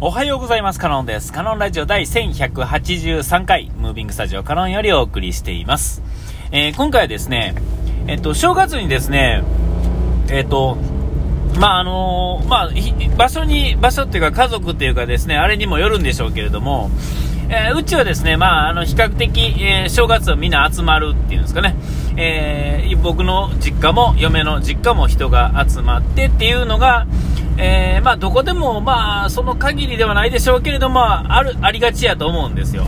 おはようございます。カノンです。カノンラジオ第1183回、ムービングスタジオカノンよりお送りしています。えー、今回はですね、えっと、正月にですね、えっと、まあ、あのー、まあ、場所に、場所っていうか家族っていうかですね、あれにもよるんでしょうけれども、えー、うちはですね、まあ、あの、比較的、えー、正月はみんな集まるっていうんですかね、えー、僕の実家も、嫁の実家も人が集まってっていうのが、えー、まあ、どこでも、まあ、その限りではないでしょうけれども、ある、ありがちやと思うんですよ。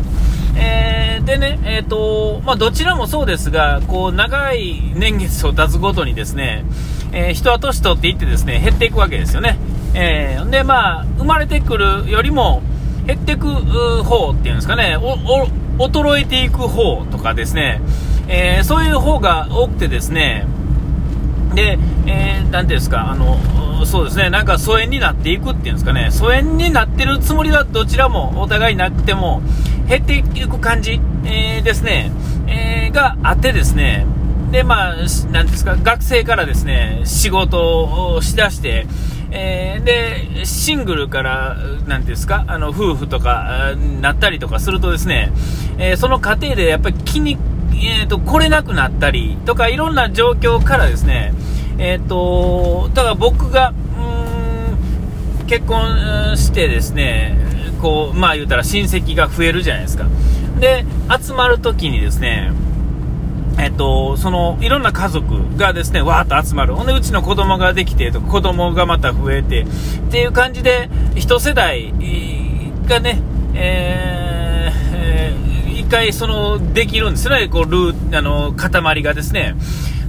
えー、でね、えっ、ー、と、まあ、どちらもそうですが、こう、長い年月を経つごとにですね、え、人は年取っていってですね、減っていくわけですよね。えー、で、まあ、生まれてくるよりも、減っていく方っていうんですかね、衰えていく方とかですね、えー、そういう方が多くてですね、で、えー、なんていうんですか、あの、そうですね、なんか疎遠になっていくっていうんですかね、疎遠になってるつもりはどちらもお互いなくても、減っていく感じ、えー、ですね、えー、があってですね、で、まあ、なんですか、学生からですね、仕事をしだして、えー、で、シングルから、なんですか、あの、夫婦とか、なったりとかするとですね、えー、その過程でやっぱり気に、えーと、来れなくなったりとか、いろんな状況からですね、えっ、ー、と、だから僕が、うん、結婚してですね、こう、まあ言うたら親戚が増えるじゃないですか。で、集まるときにですね、えっと、その、いろんな家族がですね、わーっと集まる。ほんで、うちの子供ができて、とか子供がまた増えて、っていう感じで、一世代がね、えー、一回、その、できるんですね、こう、ルー、あの、塊がですね。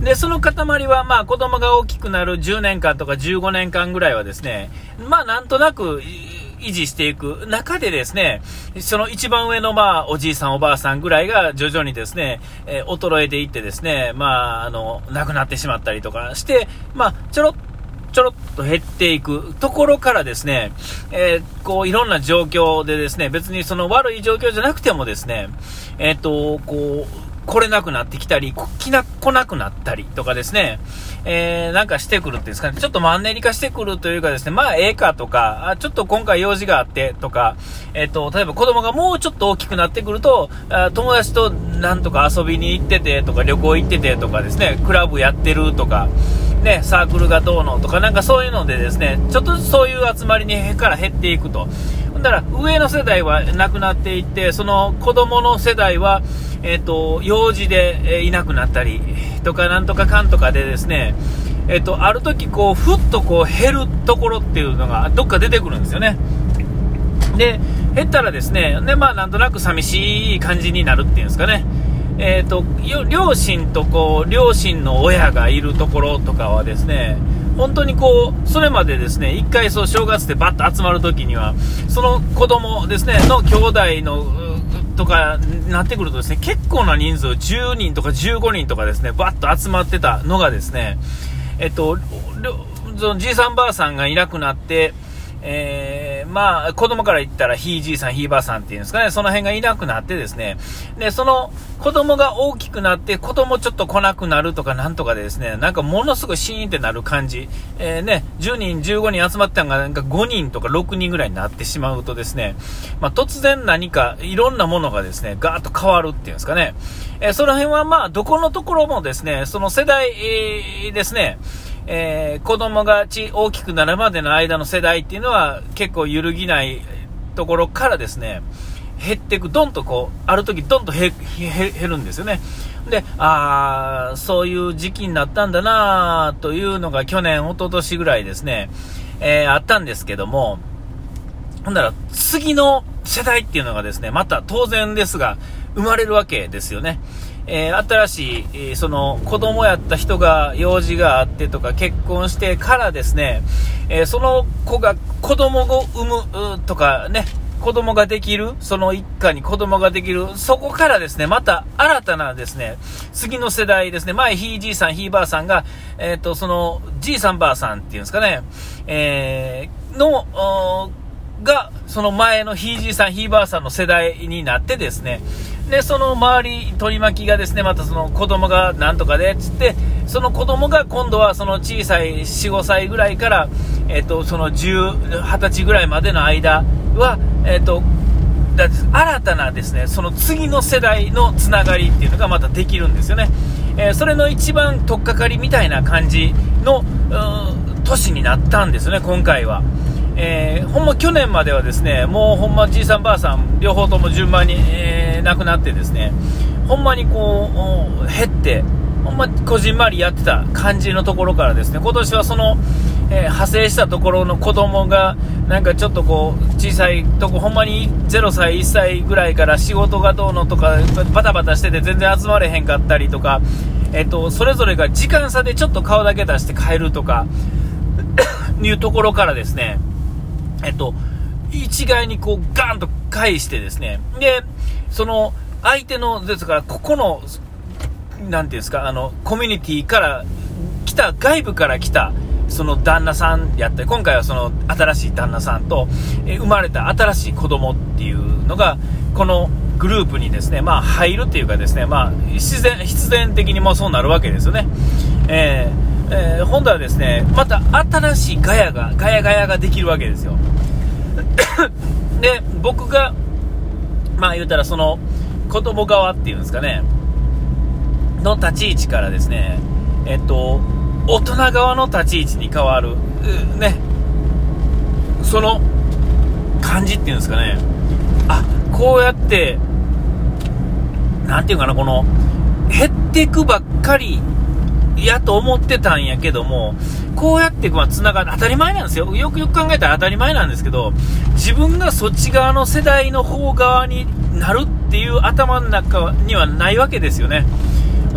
で、その塊は、まあ、子供が大きくなる10年間とか15年間ぐらいはですね、まあ、なんとなく、維持していく。中でですね、その一番上のまあ、おじいさんおばあさんぐらいが徐々にですね、えー、衰えていってですね、まあ、あの、亡くなってしまったりとかして、まあ、ちょろっちょろっと減っていく。ところからですね、えー、こう、いろんな状況でですね、別にその悪い状況じゃなくてもですね、えっ、ー、と、こう、来れなくなってきたり、来な、来なくなったりとかですね、えー、なんかしてくるっていうんですかね、ちょっとマンネリ化してくるというかですね、まあ、ええかとか、あちょっと今回用事があってとか、えっ、ー、と、例えば子供がもうちょっと大きくなってくると、あ友達となんとか遊びに行っててとか、旅行行っててとかですね、クラブやってるとか、ね、サークルがどうのとか、なんかそういうのでですね、ちょっとずつそういう集まりにから減っていくと。だから上の世代はなくなっていって、その子供の世代は、えっ、と、幼児で、えいなくなったり、とかなんとかかんとかでですね、えっ、と、ある時こう、ふっとこう減るところっていうのがどっか出てくるんですよね。で、減ったらですね、で、まあなんとなく寂しい感じになるっていうんですかね。え、ー、と、両親とこう、両親の親がいるところとかはですね、本当にこう、それまでですね、一回そう正月でバッと集まるときには、その子供ですね、の兄弟のとかなってくるとですね、結構な人数、10人とか15人とかですね、バッと集まってたのがですね、えっと、そのじいさんばあさんがいなくなって、えー、まあ、子供から言ったら、ひいじいさん、ひいばあさんっていうんですかね、その辺がいなくなってですね、で、その子供が大きくなって、子供ちょっと来なくなるとかなんとかでですね、なんかものすごいシーンってなる感じ、えー、ね、10人、15人集まったのが、なんか5人とか6人ぐらいになってしまうとですね、まあ、突然何かいろんなものがですね、ガーッと変わるっていうんですかね、えー、その辺はまあ、どこのところもですね、その世代、ですね、えー、子供がち大きくなるまでの間の世代っていうのは結構揺るぎないところからですね、減っていく、どんとこう、ある時どんと減るんですよね。で、ああ、そういう時期になったんだなというのが去年、一昨年ぐらいですね、えー、あったんですけども、ほんなら次の世代っていうのがですね、また当然ですが、生まれるわけですよね。えー、新しい、その子供やった人が用事があってとか結婚してからですね、えー、その子が子供を産むとかね、子供ができる、その一家に子供ができる、そこからですね、また新たなですね、次の世代ですね、前ひいじいさん、ひいばあさんが、えっ、と、その、じいさんばあさんっていうんですかね、えの、が、その前のひいじいさん、ひいばあさんの世代になってですね、で、その周り、取り巻きがですね、またその子供がなんとかでっ、つって、その子供が今度はその小さい4、5歳ぐらいから、えっと、その10、20歳ぐらいまでの間は、えっ、と、だ新たなですね、その次の世代のつながりっていうのがまたできるんですよね。えー、それの一番取っかかりみたいな感じの、年になったんですね、今回は。えー、ほんま去年まではですね、もうほんまじいさんばあさん、両方とも順番に、えー、亡くなってですね、ほんまにこう、減って、ほんまこじんまりやってた感じのところからですね、今年はその、えー、派生したところの子供が、なんかちょっとこう、小さいとこ、ほんまに0歳、1歳ぐらいから仕事がどうのとか、バタバタしてて全然集まれへんかったりとか、えっと、それぞれが時間差でちょっと顔だけ出して帰るとか、いうところからですね、えっと、一概にこうガンと返してですね、で、その相手の、ですから、ここの、なんていうんですか、あの、コミュニティから来た、外部から来た、その旦那さんやって、今回はその新しい旦那さんと、え生まれた新しい子供っていうのが、このグループにですね、まあ入るっていうかですね、まあ自然、必然的にもそうなるわけですよね。えー、えー、今度はですね、また新しいガヤが、ガヤガヤができるわけですよ。で、僕が、まあ言うたらその、子供側っていうんですかね、の立ち位置からですね、えっと、大人側の立ち位置に変わる、ね、その感じっていうんですかね、あこうやって、なんていうかな、この、減っていくばっかりやと思ってたんやけども、こうやってまあ繋がる、当たり前なんですよ。よくよく考えたら当たり前なんですけど、自分がそっち側の世代の方側になるっていう頭の中にはないわけですよね。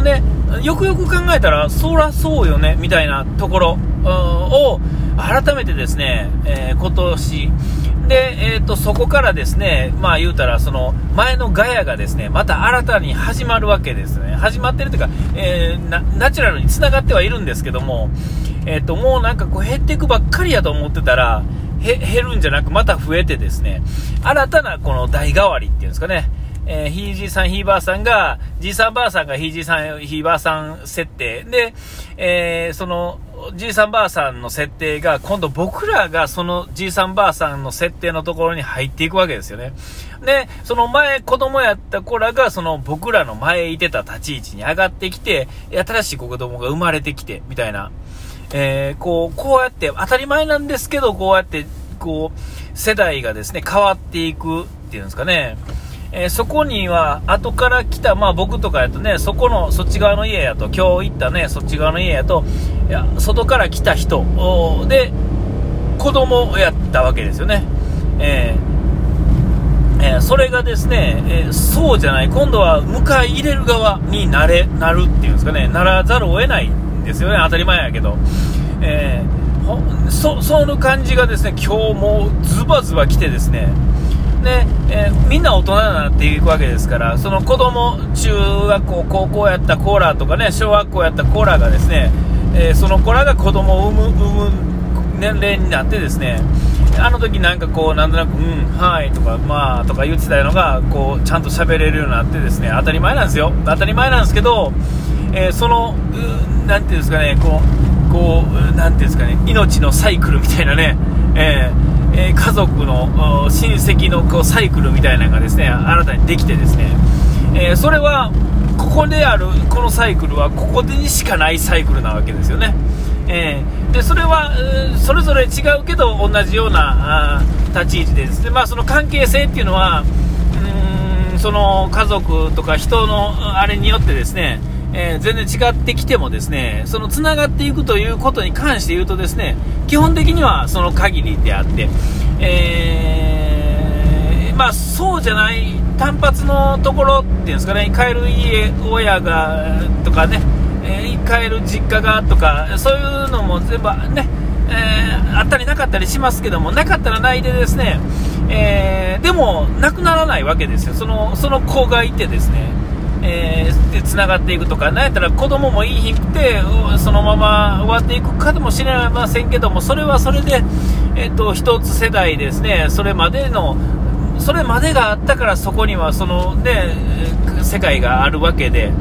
で、よくよく考えたら、そらそうよね、みたいなところを、改めてですね、えー、今年、で、えーと、そこからですね、まあ言うたら、その前のガヤがですね、また新たに始まるわけですね。始まってるというか、えー、ナチュラルに繋がってはいるんですけども、えーと、もうなんかこう減っていくばっかりやと思ってたら、減るんじゃなくまた増えてですね、新たなこの代替わりっていうんですかね、えー、ひいじいさん、ひいばあさんが、じいさんばあさんがひいじいさん、ひいばあさん設定で、えー、その、じいさんばあさんの設定が、今度僕らがそのじいさんばあさんの設定のところに入っていくわけですよね。で、その前子供やった子らが、その僕らの前いてた立ち位置に上がってきて、新しい子供が生まれてきて、みたいな。えー、こう、こうやって、当たり前なんですけど、こうやって、こう、世代がですね、変わっていくっていうんですかね。えー、そこには後から来た、まあ僕とかやとね、そこのそっち側の家やと、今日行ったね、そっち側の家やと、いや外から来た人で、子供をやったわけですよね。えー、えー、それがですね、えそうじゃない、今度は迎え入れる側になれ、なるっていうんですかね、ならざるを得ないんですよね、当たり前やけど。えそ、その感じがですね、今日もズバズバ来てですね、で、えー、みんな大人になっていくわけですから、その子供、中学校、高校やったコーラとかね、小学校やったコーラがですね、えー、その子らが子供を産む、産む年齢になってですね、あの時なんかこう、なんとなく、うん、はいとか、まあとか言ってたのが、こう、ちゃんと喋れるようになってですね、当たり前なんですよ。当たり前なんですけど、えー、その、なんていうんですかね、こう、こう、なんていうんですかね、命のサイクルみたいなね、えーえ、家族の親戚のこうサイクルみたいなのがですね新たにできてですね、えー、それはここであるこのサイクルはここでにしかないサイクルなわけですよね、えー、でそれは、えそれぞれ違うけど同じようなあ立ち位置でです。ね、まあ、その関係性っていうのはうんその家族とか人のあれによってですねえー、全然違ってきてもですね、その繋がっていくということに関して言うとですね、基本的にはその限りであって、えー、まあそうじゃない単発のところっていうんですかね、帰る家、親がとかね、えー、帰る実家がとか、そういうのも全部ね、えー、あったりなかったりしますけども、なかったらないでですね、えー、でも、なくならないわけですよ。その、その子がいてですね、えー、で繋がっていくとか、なんやったら子供もいいひくて、そのまま終わっていくかもしれませんけども、それはそれで、えっ、ー、と、一つ世代ですね、それまでの、それまでがあったからそこにはそのね、世界があるわけで、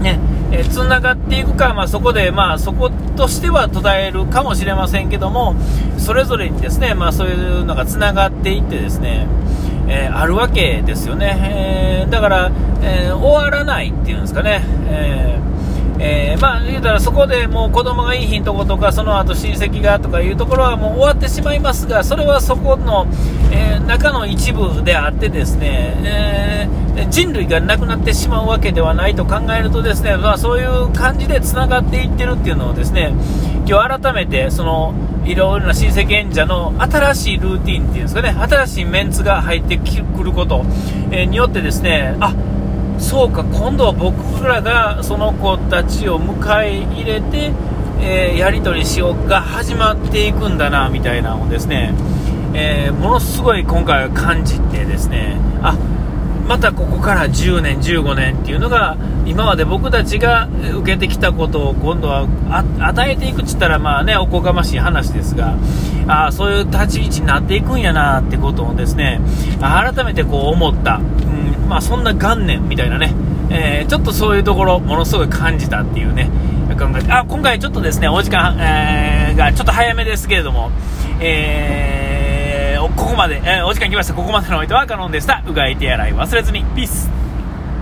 ね、え、繋がっていくか、まあ、そこで、まあ、そことしては途絶えるかもしれませんけども、それぞれにですね、まあそういうのが繋がっていってですね、えー、あるわけですよね。えー、だから、えー、終わらないっていうんですかね。えーえー、まあ言うたらそこでもう子供がいい日のとことかその後親戚がとかいうところはもう終わってしまいますがそれはそこの、えー、中の一部であってですね、えー、人類がなくなってしまうわけではないと考えるとですね、まあ、そういう感じでつながっていってるっていうのをですね今日改めてそのいろいろな親戚演者の新しいルーティンっていうんですかね新しいメンツが入ってくること、えによってですねあそうか、今度は僕らがその子たちを迎え入れて、えー、やり取りしようが始まっていくんだな、みたいなのをですね、えー、ものすごい今回は感じてですね、あ、またここから10年、15年っていうのが、今まで僕たちが受けてきたことを今度は与えていくって言ったら、まあね、おこがましい話ですが、あそういう立ち位置になっていくんやなってことをですね、改めてこう思った。まあ、そんな元年みたいなね、えー、ちょっとそういうところ、ものすごい感じたっていうね、考え、あ、今回ちょっとですね、お時間、えー、がちょっと早めですけれども、えー、ここまで、えー、お時間来ました。ここまでのお相手はカノンでした。うがい手洗い忘れずに。ピース。